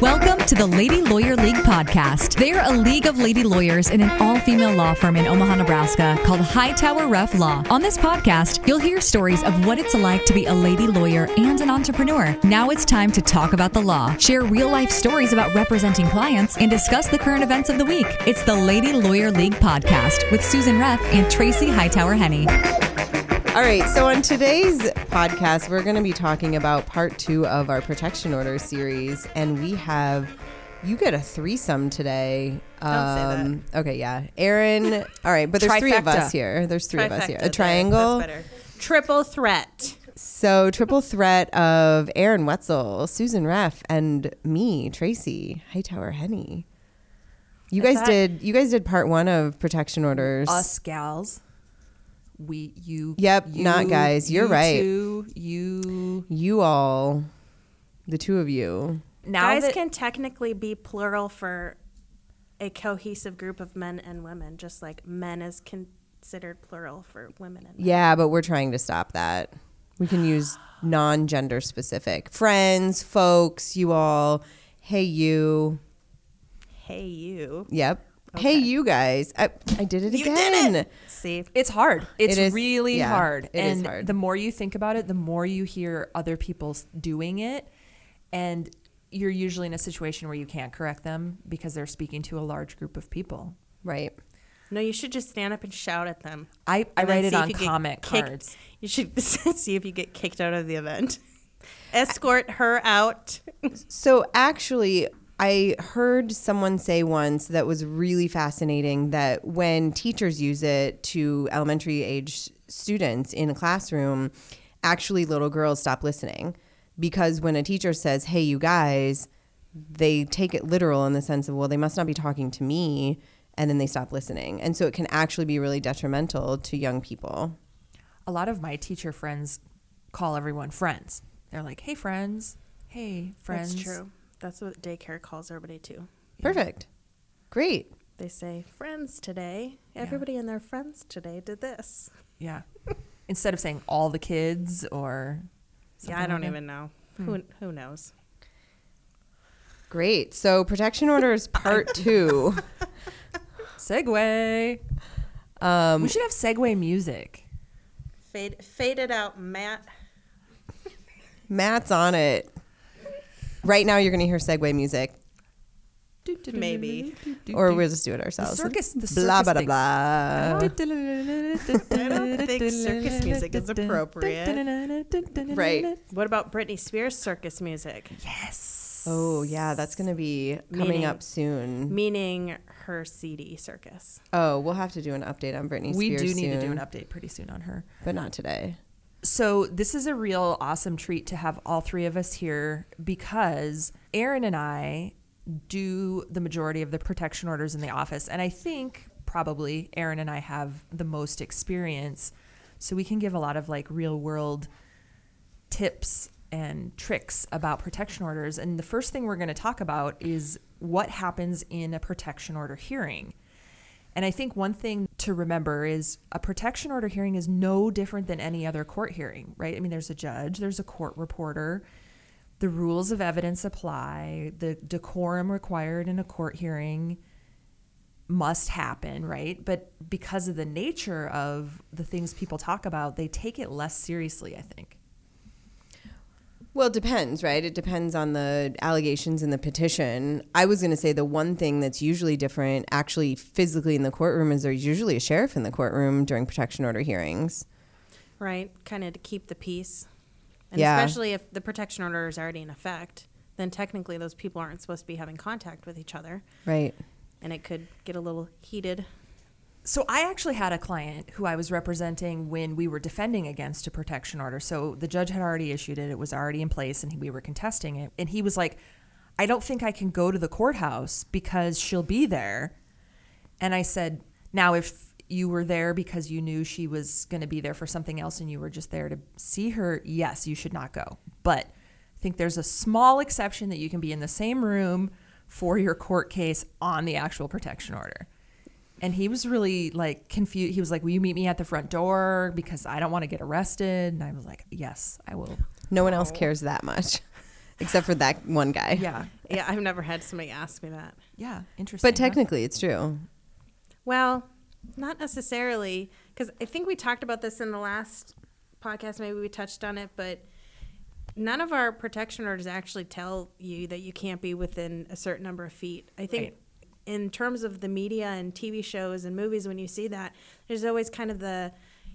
Welcome to the Lady Lawyer League podcast. They're a league of lady lawyers in an all female law firm in Omaha, Nebraska called Hightower Reff Law. On this podcast, you'll hear stories of what it's like to be a lady lawyer and an entrepreneur. Now it's time to talk about the law, share real life stories about representing clients, and discuss the current events of the week. It's the Lady Lawyer League podcast with Susan Reff and Tracy Hightower Henney. All right, so on today's podcast, we're going to be talking about part two of our protection order series, and we have you get a threesome today. Don't say that. Um, okay, yeah, Aaron. All right, but there's three of Trifecta. us here. There's three of us here. Trifecta A there. triangle. That's better. Triple threat. So triple threat of Aaron Wetzel, Susan Reff, and me, Tracy Hightower Henney. You guys thought- did. You guys did part one of protection orders. us gals. We you. Yep, you, not guys. You're you right. Two, you You all, the two of you. now Guys that can technically be plural for a cohesive group of men and women, just like men is considered plural for women and men. Yeah, but we're trying to stop that. We can use non-gender specific friends, folks, you all. Hey, you. Hey, you. Yep. Hey, you guys. I, I did it You again. did it. See, it's hard. It's is- really yeah, hard. it is and hard. the more you think about it, the more you hear other people doing it, and you're usually in a situation where you can't correct them because they're speaking to a large group of people. Right. no, you should just stand up and shout at them. I, I write it see if on you get kicked- cards. You should see if you get kicked out of the event. Escort her out. So actually, I heard someone say once that was really fascinating that when teachers use it to elementary age students in a classroom, actually little girls stop listening because when a teacher says, "Hey, you guys," they take it literal in the sense of, "Well, they must not be talking to me." And then they stop listening. And so it can actually be really detrimental to young people. A lot of my teacher friends call everyone friends. They're like, "Hey, friends. Hey, friends." That's true. That's what daycare calls everybody too. Perfect. Great. They say friends today. Everybody and their friends today did this. Yeah. Instead of saying all the kids or yeah, I don't like that. even know. Who who knows? Great. So protection orders part two. segue. Um, we should have segue music. Fade fade it out, Matt. Matt's on it. Right now, you're going to hear segue music, Maybe. or we'll just do it the ourselves. circus. The blah circus blah thing. blah. I don't think circus music is appropriate. Right. What about Britney Spears circus music? Yes. Oh yeah, that's going to be coming Meaning- up soon. Meaning her CD circus. Oh, we'll have to do an update on Britney Spears. We do need to do soon, an update pretty soon on her. but not today. So this is a real awesome treat to have all three of us here because Aaron and I do the majority of the protection orders in the office, and I think probably Aaron and I have the most experience, so we can give a lot of like real world tips and tricks about protection orders. And the first thing we're going to talk about is what happens in a protection order hearing. And I think one thing to remember is a protection order hearing is no different than any other court hearing, right? I mean, there's a judge, there's a court reporter, the rules of evidence apply, the decorum required in a court hearing must happen, right? But because of the nature of the things people talk about, they take it less seriously, I think. Well, it depends, right? It depends on the allegations in the petition. I was going to say the one thing that's usually different, actually physically in the courtroom, is there's usually a sheriff in the courtroom during protection order hearings. Right? Kind of to keep the peace. And Yeah. especially if the protection order is already in effect, then technically those people aren't supposed to be having contact with each other. Right. And it could get a little heated. So I actually had a client who I was representing when we were defending against a protection order. So the judge had already issued it; it was already in place, and we were contesting it. And he was like, "I don't think I can go to the courthouse because she'll be there." And I said, "Now, if you were there because you knew she was going to be there for something else, and you were just there to see her, yes, you should not go. But I think there's a small exception that you can be in the same room for your court case on the actual protection order." And he was really like confused. He was like, "Will you meet me at the front door because I don't want to get arrested?" And I was like, "Yes, I will." No one else cares that much. except for that one guy. Yeah. Yeah, I've never had somebody ask me that. Yeah. Interesting. But huh? technically, it's true. Well, not necessarily, because I think we talked about this in the last podcast. Maybe we touched on it, but none of our protection orders actually tell you that you can't be within a certain number of feet. I think. Right. In terms of the media and TV shows and movies, when you see that, there's always kind of the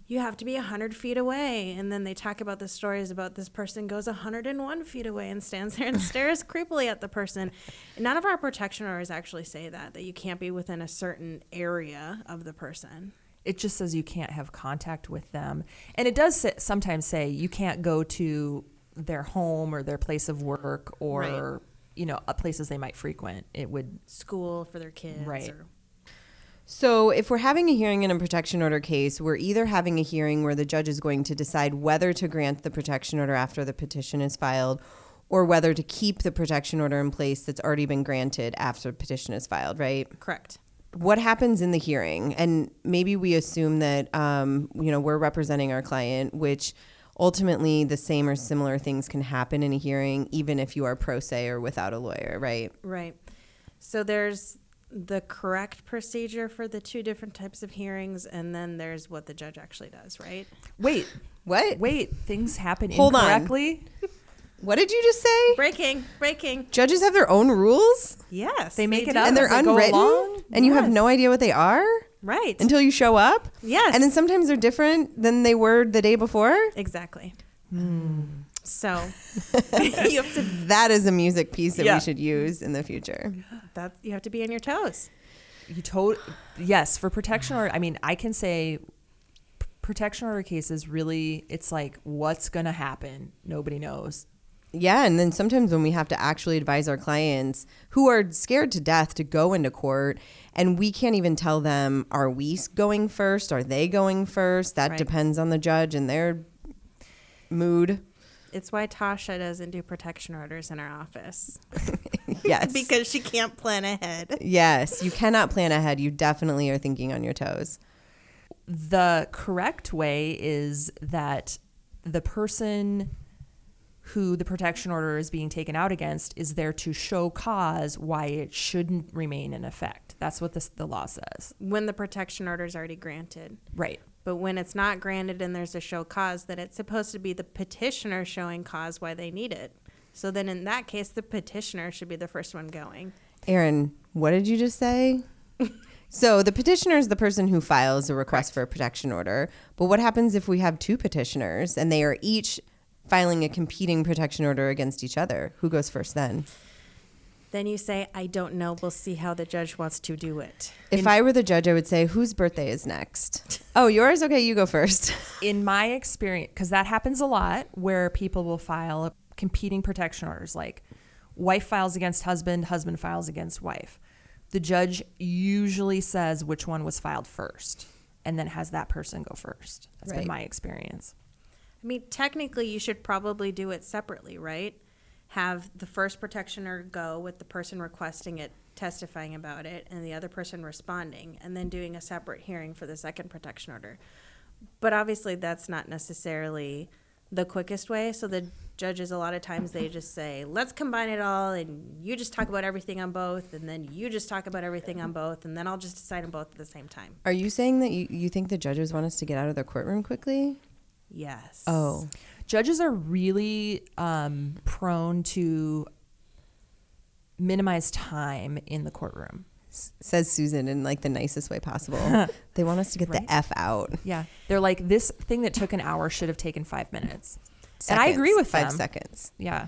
you have to be 100 feet away. And then they talk about the stories about this person goes 101 feet away and stands there and stares creepily at the person. None of our protection orders actually say that, that you can't be within a certain area of the person. it just says you can't have contact with them. And it does sometimes say you can't go to their home or their place of work or, Right. You know, uh, places they might frequent. It would, School for their kids. Right. Or, So, if we're having a hearing in a protection order case, we're either having a hearing where the judge is going to decide whether to grant the protection order after the petition is filed or whether to keep the protection order in place that's already been granted after the petition is filed, right? correct. What happens in the hearing? And maybe we assume that, um, you know, we're representing our client, which ultimately the same or similar things can happen in a hearing, even if you are pro se or without a lawyer, right? Right. So there's the correct procedure for the two different types of hearings, and then there's what the judge actually does, right? wait, What? wait, things happen Hold on. incorrectly. What did you just say? Breaking, breaking. Judges have their own rules? Yes. They make it do. up and they're as they go unwritten along? and you have no idea what they are Right. until you show up yes. and then sometimes they're different than they were the day before exactly. Hmm. So you have to that is a music piece that Yeah. we should use in the future that you have to be on your toes. You told yes for protection order. I mean, I can say p- protection order cases really. It's like what's gonna happen. Nobody knows. Yeah and then sometimes when we have to actually advise our clients who are scared to death to go into court and we can't even tell them are we going first? Are they going first? That Right. depends on the judge and their mood. It's why Tasha doesn't do protection orders in our office. Yes. Because she can't plan ahead. yes you cannot plan ahead. You definitely are thinking on your toes. The correct way is that the person who the protection order is being taken out against is there to show cause why it shouldn't remain in effect. That's what this, the law says. When the protection order is already granted. Right. But when it's not granted and there's a show cause, that it's supposed to be the petitioner showing cause why they need it. So then in that case, the petitioner should be the first one going. Aaron, what did you just say? so the petitioner is the person who files a request for a protection order. But what happens if we have two petitioners and they are each filing a competing protection order against each other? Who goes first then? Then you say, I don't know. We'll see how the judge wants to do it. If I were the judge, I would say, whose birthday is next? oh, yours? Okay, you go first. In my experience, because that happens a lot where people will file competing protection orders, like wife files against husband, husband files against wife. The judge usually says which one was filed first and then has that person go first. That's Right. been my experience. I mean, technically, you should probably do it separately, right? Have the first protectioner go with the person requesting it, testifying about it, and the other person responding, and then doing a separate hearing for the second protection order. But obviously, that's not necessarily the quickest way. So the judges, a lot of times, they just say, let's combine it all, and you just talk about everything on both, and then you just talk about everything on both, and then I'll just decide on both at the same time. Are you saying that you, you think the judges want us to get out of the courtroom quickly? Yes. Oh, Judges are really um, prone to minimize time in the courtroom. s- says Susan in like the nicest way possible. they want us to get Right. the F out. Yeah. They're like, this thing that took an hour should have taken five minutes. And I agree with five them. seconds. Yeah.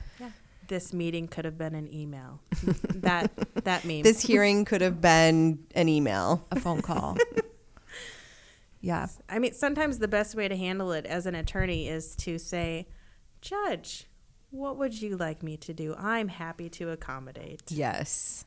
This meeting could have been an email. that that meme. This hearing could have been an email. A phone call. yeah. I mean, sometimes the best way to handle it as an attorney is to say, Judge, what would you like me to do? I'm happy to accommodate. Yes.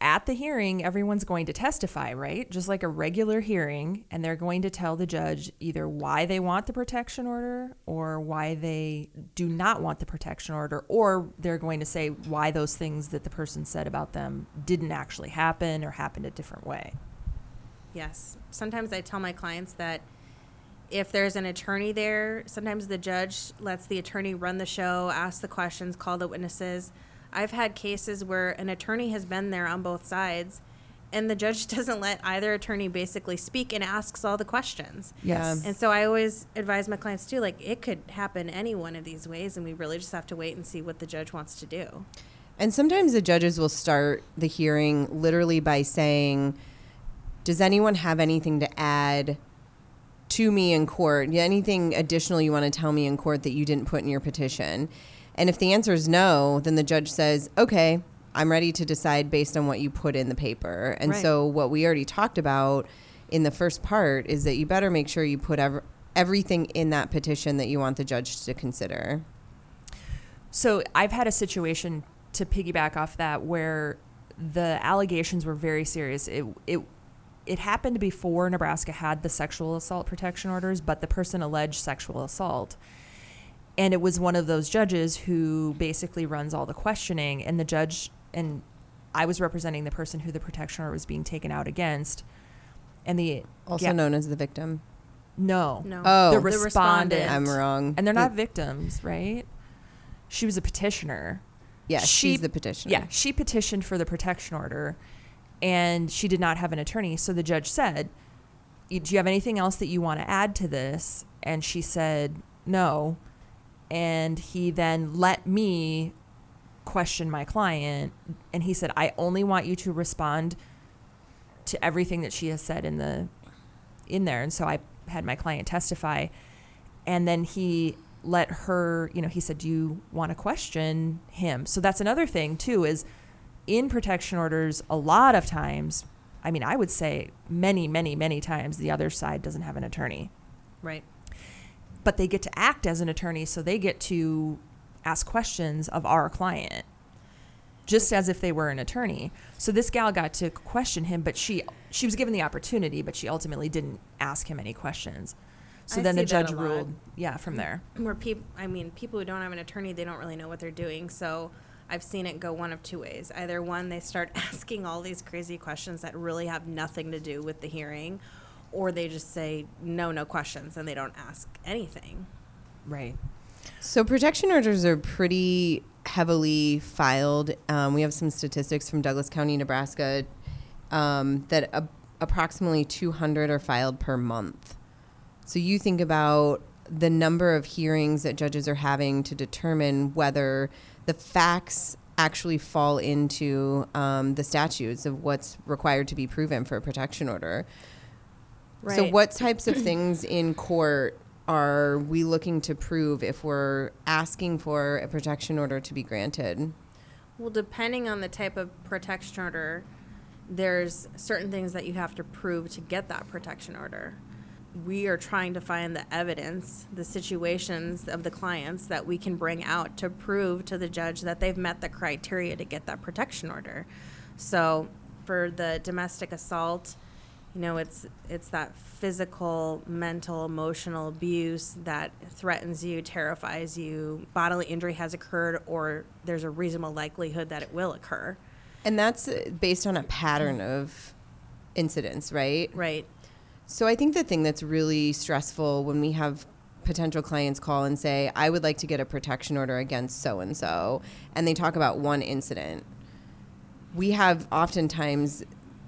At the hearing, everyone's going to testify, right? Just like a regular hearing. And they're going to tell the judge either why they want the protection order or why they do not want the protection order, or they're going to say why those things that the person said about them didn't actually happen or happened a different way. Yes. Sometimes I tell my clients that if there's an attorney there, sometimes the judge lets the attorney run the show, ask the questions, call the witnesses. I've had cases where an attorney has been there on both sides and the judge doesn't let either attorney basically speak and asks all the questions. Yes. And so I always advise my clients too, like it could happen any one of these ways, and we really just have to wait and see what the judge wants to do. And sometimes the judges will start the hearing literally by saying, Does anyone have anything to add to me in court? Anything additional you want to tell me in court that you didn't put in your petition? And if the answer is no, then the judge says, Okay, I'm ready to decide based on what you put in the paper. And Right. so, what we already talked about in the first part is that you better make sure you put ev- everything in that petition that you want the judge to consider. So I've had a situation to piggyback off that where the allegations were very serious. It it it happened before Nebraska had the sexual assault protection orders, but the person alleged sexual assault. And it was one of those judges who basically runs all the questioning and the judge and I was representing the person who the protection order was being taken out against. And the Also yeah, known as the victim. no. No. Oh. the The respondent. I'm wrong. And they're The- not victims, right? She was a petitioner. Yeah, She- she's the petitioner. Yeah, she petitioned for the protection order and she did not have an attorney. So the judge said, Do you have anything else that you want to add to this? And she said, No. And he then let me question my client. And he said, I only want you to respond to everything that she has said in the in there and so i had my client testify and then he let her you know he said do you want to question him so that's another thing too is in protection orders a lot of times i mean i would say many many many times the other side doesn't have an attorney Right. but they get to act as an attorney so they get to ask questions of our client just as if they were an attorney so this gal got to question him but she she was given the opportunity but she ultimately didn't ask him any questions so I then the judge ruled yeah from there Where people, I mean, people who don't have an attorney, they don't really know what they're doing. So I've seen it go one of two ways. Either one, they start asking all these crazy questions that really have nothing to do with the hearing, or they just say, no, no questions, and they don't ask anything. right So protection orders are pretty heavily filed. Um, we have some statistics from Douglas County, Nebraska, um, that a- approximately 200 are filed per month. So you think about the number of hearings that judges are having to determine whether the facts actually fall into um, the statutes of what's required to be proven for a protection order. So, what types of things in court are we looking to prove if we're asking for a protection order to be granted? Well, depending on the type of protection order, there's certain things that you have to prove to get that protection order. We are trying to find the evidence, the situations of the clients that we can bring out to prove to the judge that they've met the criteria to get that protection order. So, for the domestic assault, you know, it's it's that physical, mental, emotional abuse that threatens you, terrifies you, bodily injury has occurred, or there's a reasonable likelihood that it will occur. And that's uh, based on a pattern of incidents, right? Right. So I think the thing that's really stressful when we have potential clients call and say, I would like to get a protection order against so and so, and they talk about one incident, we have oftentimes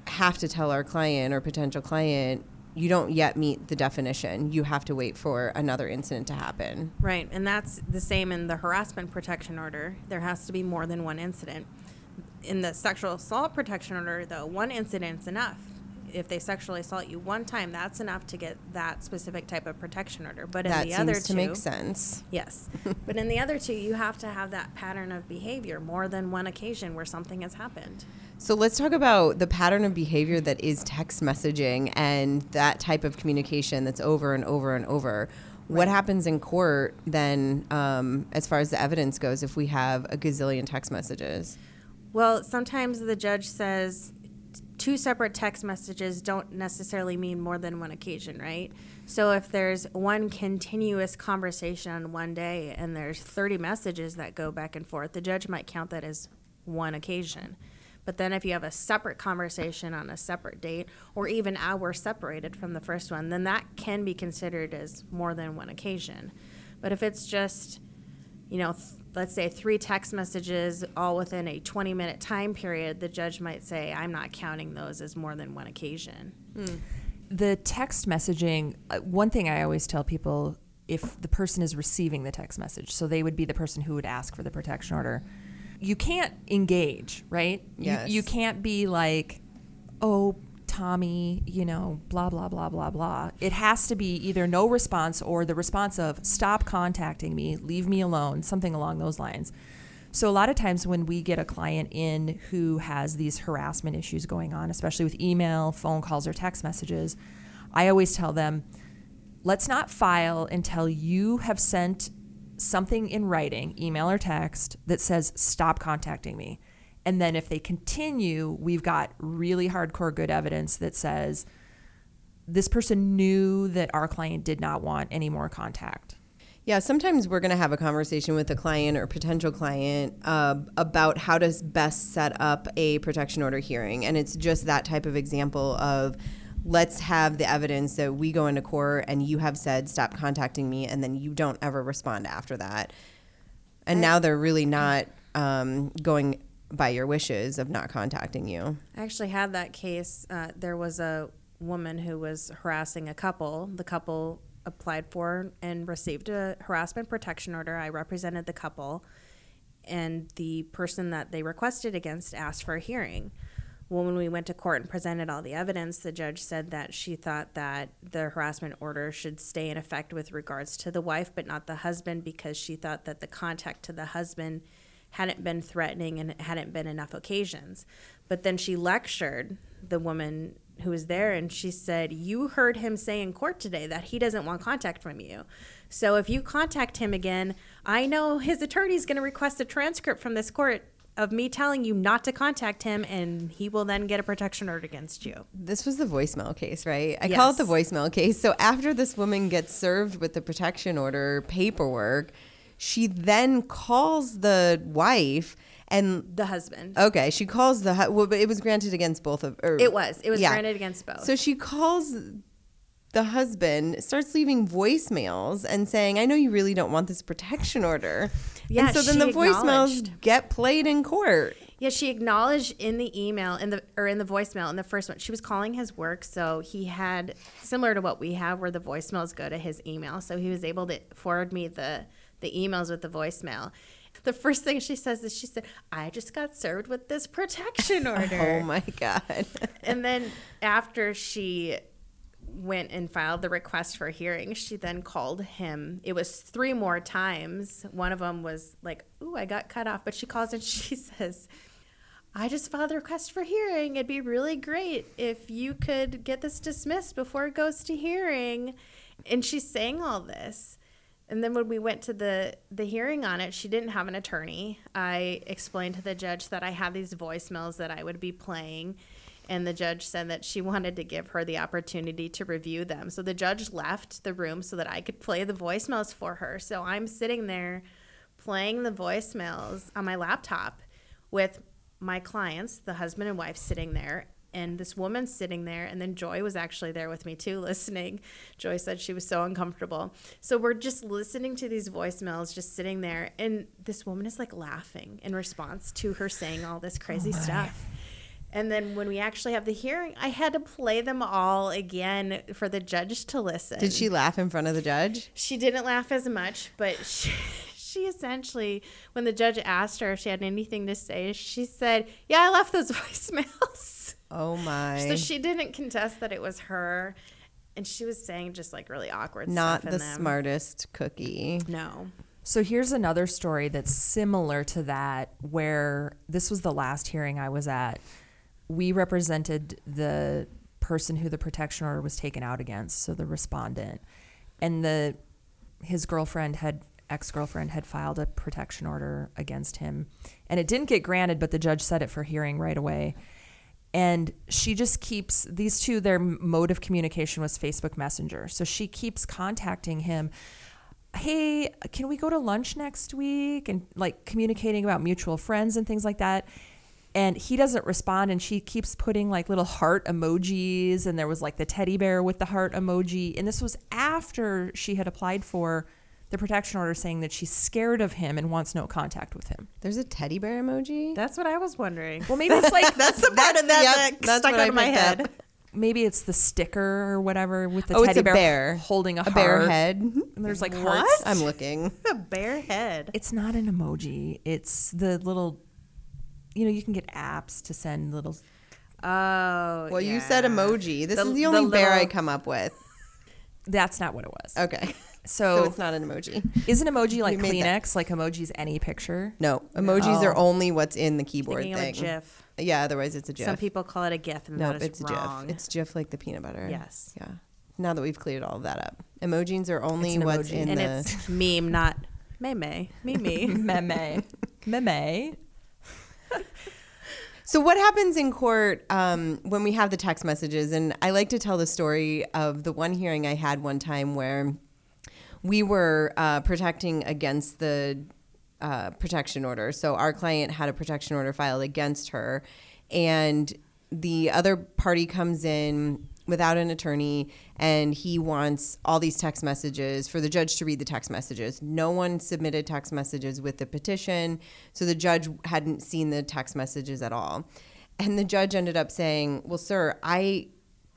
have to tell our client or potential client, you don't yet meet the definition. You have to wait for another incident to happen. Right. And that's the same in the harassment protection order. There has to be more than one incident. In the sexual assault protection order, though, one incident's enough. If they sexually assault you one time, that's enough to get that specific type of protection order. But in that the seems other to two, make sense. Yes. but in the other two, you have to have that pattern of behavior more than one occasion where something has happened. So let's talk about the pattern of behavior that is text messaging and that type of communication that's over and over and over. What happens in court then, um, as far as the evidence goes, if we have a gazillion text messages? Well, sometimes the judge says two separate text messages don't necessarily mean more than one occasion, right? So if there's one continuous conversation on one day and there's 30 messages that go back and forth, the judge might count that as one occasion. But then if you have a separate conversation on a separate date, or even hours separated from the first one, then that can be considered as more than one occasion. But if it's just, you know, th- let's say three text messages all within a 20 minute time period, the judge might say, I'm not counting those as more than one occasion. The text messaging, uh, one thing I always tell people if the person is receiving the text message, so they would be the person who would ask for the protection order, you can't engage, right? Yes. You, you can't be like, oh, Tommy, you know, blah, blah, blah, blah, blah. It has to be either no response or the response of stop contacting me, leave me alone, something along those lines. So, a lot of times when we get a client in who has these harassment issues going on, especially with email, phone calls, or text messages, I always tell them, let's not file until you have sent something in writing, email or text, that says, stop contacting me. And then if they continue, we've got really hardcore good evidence that says this person knew that our client did not want any more contact. Yeah, sometimes we're going to have a conversation with a client or potential client uh, about how to best set up a protection order hearing. And it's just that type of example of let's have the evidence that we go into court and you have said, stop contacting me, and then you don't ever respond after that. And now they're really not um, going by your wishes of not contacting you. I actually had that case. Uh, there was a woman who was harassing a couple. The couple applied for and received a harassment protection order. I represented the couple, and the person that they requested against asked for a hearing. Well, when we went to court and presented all the evidence, the judge said that she thought that the harassment order should stay in effect with regards to the wife, but not the husband, because she thought that the contact to the husband hadn't been threatening and it hadn't been enough occasions. But then she lectured the woman who was there and she said, You heard him say in court today that he doesn't want contact from you. So if you contact him again, I know his attorney's going to request a transcript from this court of me telling you not to contact him and he will then get a protection order against you. This was the voicemail case, right? I call it the voicemail case. So after this woman gets served with the protection order paperwork, she then calls the wife and The husband. okay, she calls the hu- well, but it was granted against both of. Or, It was. It was yeah. granted against both. So she calls the husband, starts leaving voicemails and saying, "I know you really don't want this protection order." Yeah, and so then the voicemails get played in court. Yeah, she acknowledged in the email in the or in the voicemail in the first one. She was calling his work, so he had similar to what we have, where the voicemails go to his email. So he was able to forward me the the emails with the voicemail. The first thing she says is she said, "I just got served with this protection oh order." Oh my god! and then after she went and filed the request for hearing, she then called him. It was three more times. One of them was like, "Ooh, I got cut off," but she calls and she says, "I just filed the request for hearing. It'd be really great if you could get this dismissed before it goes to hearing." And she's saying all this. And then when we went to the the hearing on it, she didn't have an attorney. I explained to the judge that I had these voicemails that I would be playing, and the judge said that she wanted to give her the opportunity to review them. So the judge left the room so that I could play the voicemails for her. So I'm sitting there playing the voicemails on my laptop with my clients, the husband and wife sitting there, and this woman sitting there, and then Joy was actually there with me too, listening. Joy said she was so uncomfortable. So we're just listening to these voicemails, just sitting there, and this woman is like laughing in response to her saying all this crazy oh stuff. And then when we actually have the hearing, I had to play them all again for the judge to listen. Did she laugh in front of the judge? She didn't laugh as much, but she, she essentially, when the judge asked her if she had anything to say, she said, "Yeah, I left those voicemails." Oh my! So she didn't contest that it was her, and she was saying just like really awkward Not stuff the them. smartest cookie. No. So here's another story that's similar to that, where this was the last hearing I was at. We represented the person who the protection order was taken out against, so the respondent, and the his girlfriend had ex girlfriend had filed a protection order against him, and it didn't get granted, but the judge set it for hearing right away. And she just keeps these two, their mode of communication was Facebook Messenger. So she keeps contacting him hey, can we go to lunch next week? And like communicating about mutual friends and things like that. and he doesn't respond and she keeps putting like little heart emojis and there was like the teddy bear with the heart emoji and this was after she had applied for the protection order saying that she's scared of him and wants no contact with him. There's a teddy bear emoji. That's what I was wondering. Well, maybe it's like That's the part of that yep, that stuck what out of my head. up. maybe it's the sticker or whatever with the oh, teddy it's a bear holding a, a heart. bear head. Mm-hmm. And there's like What? hearts. I'm looking. A bear head. It's not an emoji. It's the little you know, you can get apps to send little Oh. Well, you said emoji. This The- is the the only bear I come up with. that's not what it was. Okay. So, So it's not an emoji. is an emoji like made that. Kleenex? Like emojis any picture? No, emojis Oh. are only what's in the keyboard Thinking of a thing. GIF. Yeah, otherwise it's a GIF. Some people call it a GIF, and nope, that is it's a wrong. GIF. It's GIF like the peanut butter. Yes. Yeah. Now that we've cleared all of that up, emojis are only an what's emoji. in and the. it's meme, not meme. Meme. Meme. Meme. So what happens in court um, when we have the text messages? And I like to tell the story of the one hearing I had one time where we were uh, protecting against the uh, protection order. So our client had a protection order filed against her, and the other party comes in without an attorney and he wants all these text messages for the judge to read the text messages. No one submitted text messages with the petition, so the judge hadn't seen the text messages at all. And the judge ended up saying, Well, sir, I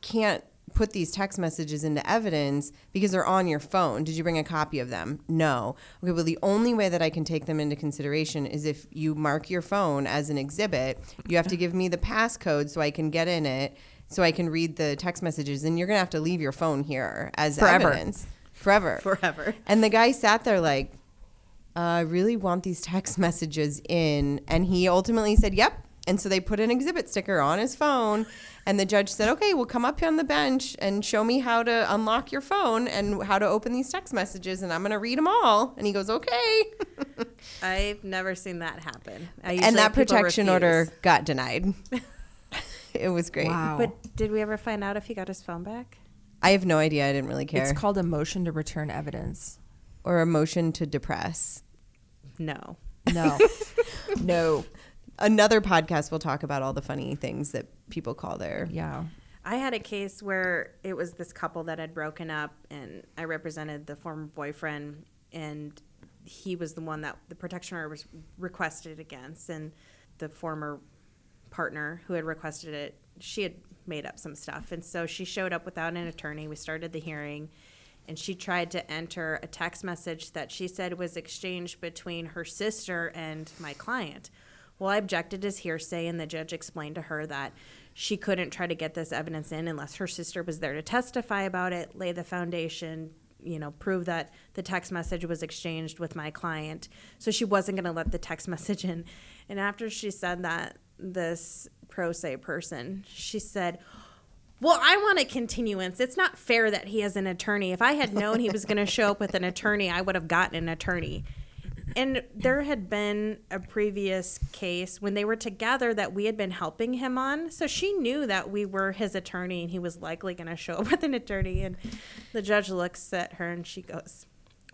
can't put these text messages into evidence because they're on your phone. Did you bring a copy of them? No. Okay, well, the only way that I can take them into consideration is if you mark your phone as an exhibit. You have to give me the passcode so I can get in it, so I can read the text messages. And you're going to have to leave your phone here as Forever. evidence. Forever. Forever. And the guy sat there like, uh, I really want these text messages in. And he ultimately said, Yep. And so they put an exhibit sticker on his phone. And the judge said, Okay, well, come up here on the bench and show me how to unlock your phone and how to open these text messages. And I'm going to read them all. And he goes, Okay. I've never seen that happen. I and that protection refuse. order got denied. it was great. Wow. But did we ever find out if he got his phone back? I have no idea. I didn't really care. It's called a motion to return evidence. or a motion to depress. No. No. no. Another podcast will talk about all the funny things that people call their Yeah. I had a case where it was this couple that had broken up, and I represented the former boyfriend, and he was the one that the protection order was requested against, and the former partner who had requested it, she had made up some stuff, and so she showed up without an attorney. We started the hearing, and she tried to enter a text message that she said was exchanged between her sister and my client. Well, I objected as hearsay, and the judge explained to her that she couldn't try to get this evidence in unless her sister was there to testify about it, lay the foundation, you know, prove that the text message was exchanged with my client. So she wasn't going to let the text message in. And after she said that, this pro se person, she said, well, I want a continuance. It's not fair that he has an attorney. If I had known he was going to show up with an attorney, I would have gotten an attorney. And there had been a previous case when they were together that we had been helping him on. So she knew that we were his attorney and he was likely going to show up with an attorney. And the judge looks at her and she goes,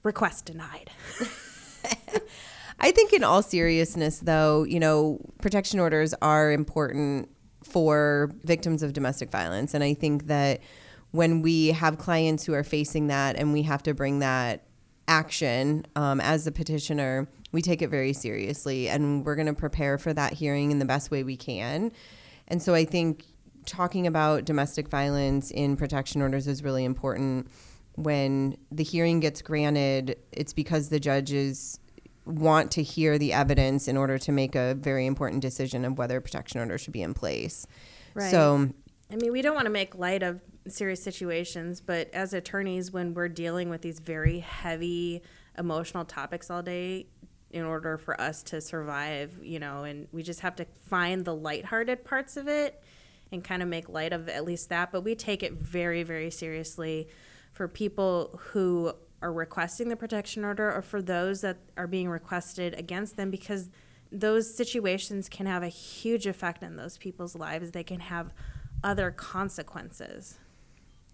Request denied. I think, in all seriousness, though, you know, protection orders are important for victims of domestic violence. And I think that when we have clients who are facing that and we have to bring that action um, as the petitioner, we take it very seriously and we're going to prepare for that hearing in the best way we can. And so I think talking about domestic violence in protection orders is really important. When the hearing gets granted, it's because the judges want to hear the evidence in order to make a very important decision of whether a protection order should be in place. Right. So I mean, we don't want to make light of serious situations, but as attorneys, when we're dealing with these very heavy emotional topics all day, in order for us to survive, you know, and we just have to find the lighthearted parts of it and kind of make light of at least that. But we take it very, very seriously for people who are requesting the protection order or for those that are being requested against them because those situations can have a huge effect on those people's lives. They can have other consequences.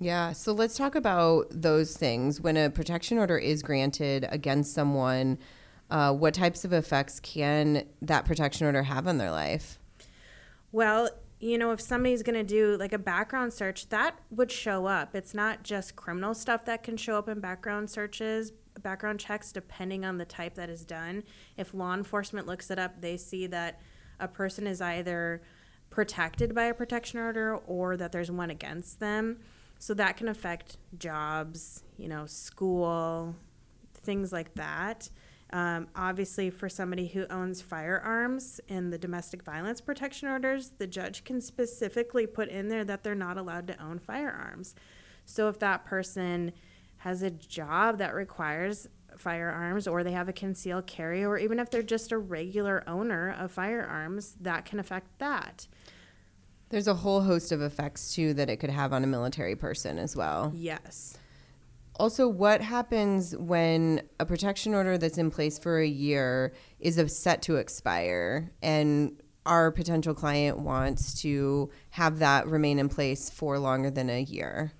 Yeah, so let's talk about those things. When a protection order is granted against someone, uh, what types of effects can that protection order have on their life? Well, you know, if somebody's going to do like a background search, that would show up. It's not just criminal stuff that can show up in background searches, background checks, depending on the type that is done. If law enforcement looks it up, they see that a person is either protected by a protection order or that there's one against them. So that can affect jobs, you know, school, things like that. Um, obviously, for somebody who owns firearms in the domestic violence protection orders, the judge can specifically put in there that they're not allowed to own firearms. So if that person has a job that requires firearms or they have a concealed carry or even if they're just a regular owner of firearms that can affect that There's a whole host of effects too that it could have on a military person as well. yes Also, what happens when a protection order that's in place for a year is set to expire and our potential client wants to have that remain in place for longer than a year?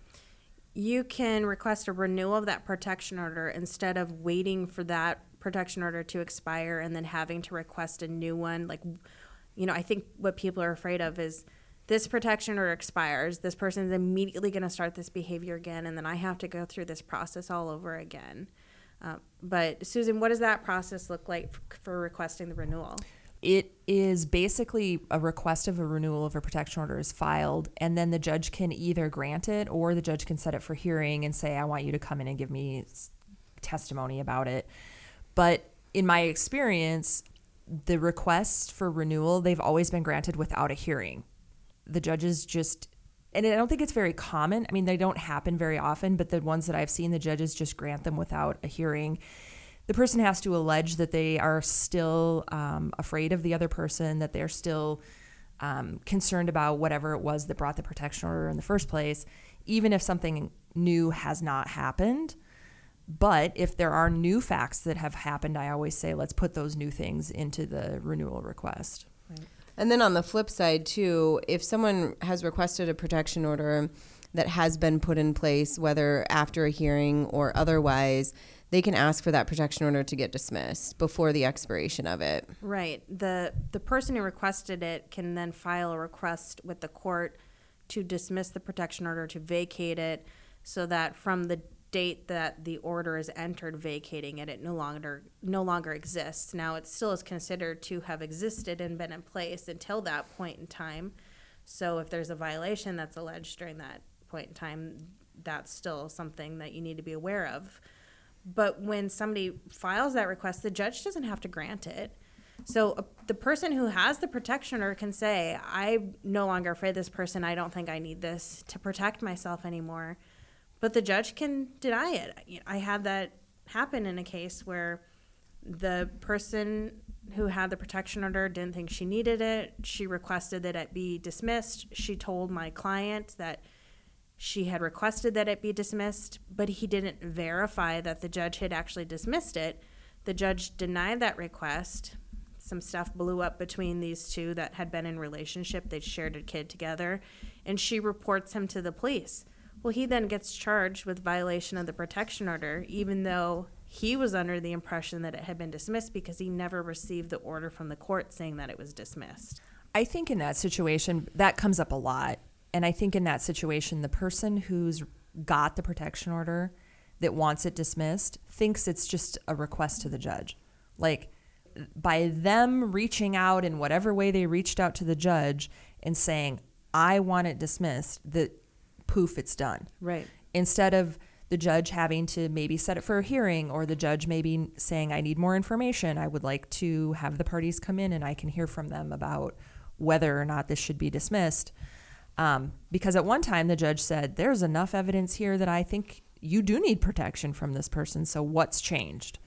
you can request a renewal of that protection order instead of waiting for that protection order to expire and then having to request a new one like you know i think what people are afraid of is this protection order expires this person is immediately going to start this behavior again and then i have to go through this process all over again uh, but susan what does that process look like f- for requesting the renewal It is basically a request of a renewal of a protection order is filed, and then the judge can either grant it or the judge can set it for hearing and say, I want you to come in and give me testimony about it. But in my experience, the requests for renewal, they've always been granted without a hearing. The judges just, and I don't think it's very common. I mean, they don't happen very often, but the ones that I've seen, the judges just grant them without a hearing the person has to allege that they are still um, afraid of the other person, that they're still um, concerned about whatever it was that brought the protection order in the first place, even if something new has not happened. But if there are new facts that have happened, I always say let's put those new things into the renewal request. And then on the flip side, too, if someone has requested a protection order that has been put in place, whether after a hearing or otherwise, they can ask for that protection order to get dismissed before the expiration of it. Right. The the person who requested it can then file a request with the court to dismiss the protection order to vacate it so that from the date that the order is entered vacating it it no longer no longer exists. Now it still is considered to have existed and been in place until that point in time. So if there's a violation that's alleged during that point in time, that's still something that you need to be aware of. But when somebody files that request, the judge doesn't have to grant it. So uh, the person who has the protection order can say, "I'm no longer afraid of this person. I don't think I need this to protect myself anymore." But the judge can deny it. I had that happen in a case where the person who had the protection order didn't think she needed it. She requested that it be dismissed. She told my client that she had requested that it be dismissed, but he didn't verify that the judge had actually dismissed it. The judge denied that request. Some stuff blew up between these two that had been in relationship. They shared a kid together, and she reports him to the police. Well, he then gets charged with violation of the protection order, even though he was under the impression that it had been dismissed because he never received the order from the court saying that it was dismissed. I think in that situation, that comes up a lot. And I think in that situation, the person who's got the protection order that wants it dismissed thinks it's just a request to the judge. Like, by them reaching out in whatever way they reached out to the judge and saying, I want it dismissed, that poof, it's done. Right. Instead of the judge having to maybe set it for a hearing or the judge maybe saying, I need more information, I would like to have the parties come in and I can hear from them about whether or not this should be dismissed. Um, because at one time the judge said, There's enough evidence here that I think you do need protection from this person. So what's changed?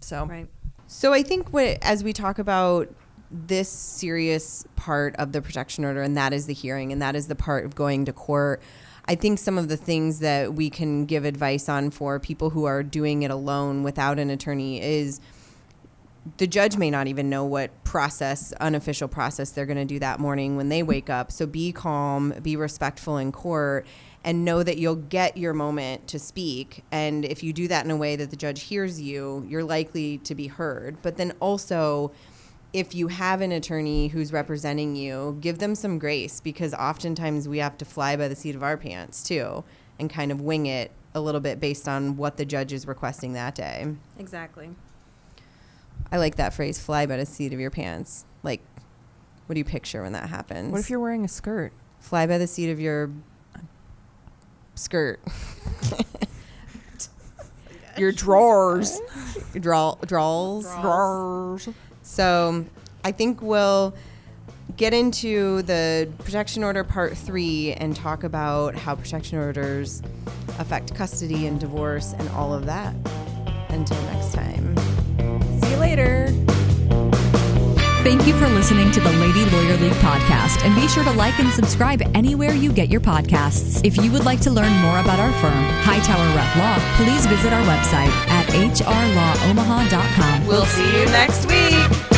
So, Right. So I think what, as we talk about this serious part of the protection order, and that is the hearing, and that is the part of going to court. I think some of the things that we can give advice on for people who are doing it alone without an attorney is the judge may not even know what process, unofficial process they're going to do that morning when they wake up. So be calm, be respectful in court, and know that you'll get your moment to speak. And if you do that in a way that the judge hears you, you're likely to be heard. But then also, if you have an attorney who's representing you, give them some grace because oftentimes we have to fly by the seat of our pants too and kind of wing it a little bit based on what the judge is requesting that day. Exactly. I like that phrase, fly by the seat of your pants. Like, what do you picture when that happens? What if you're wearing a skirt? fly by the seat of your skirt? Your drawers. Draw, draws. Drawers. So I think we'll get into the protection order part three and talk about how protection orders affect custody and divorce and all of that. Until next time. See you later. Thank you for listening to the Lady Lawyer League podcast, and be sure to like and subscribe anywhere you get your podcasts. If you would like to learn more about our firm, Hightower Reff Law, please visit our website at hrlawomaha.com. We'll see you next week.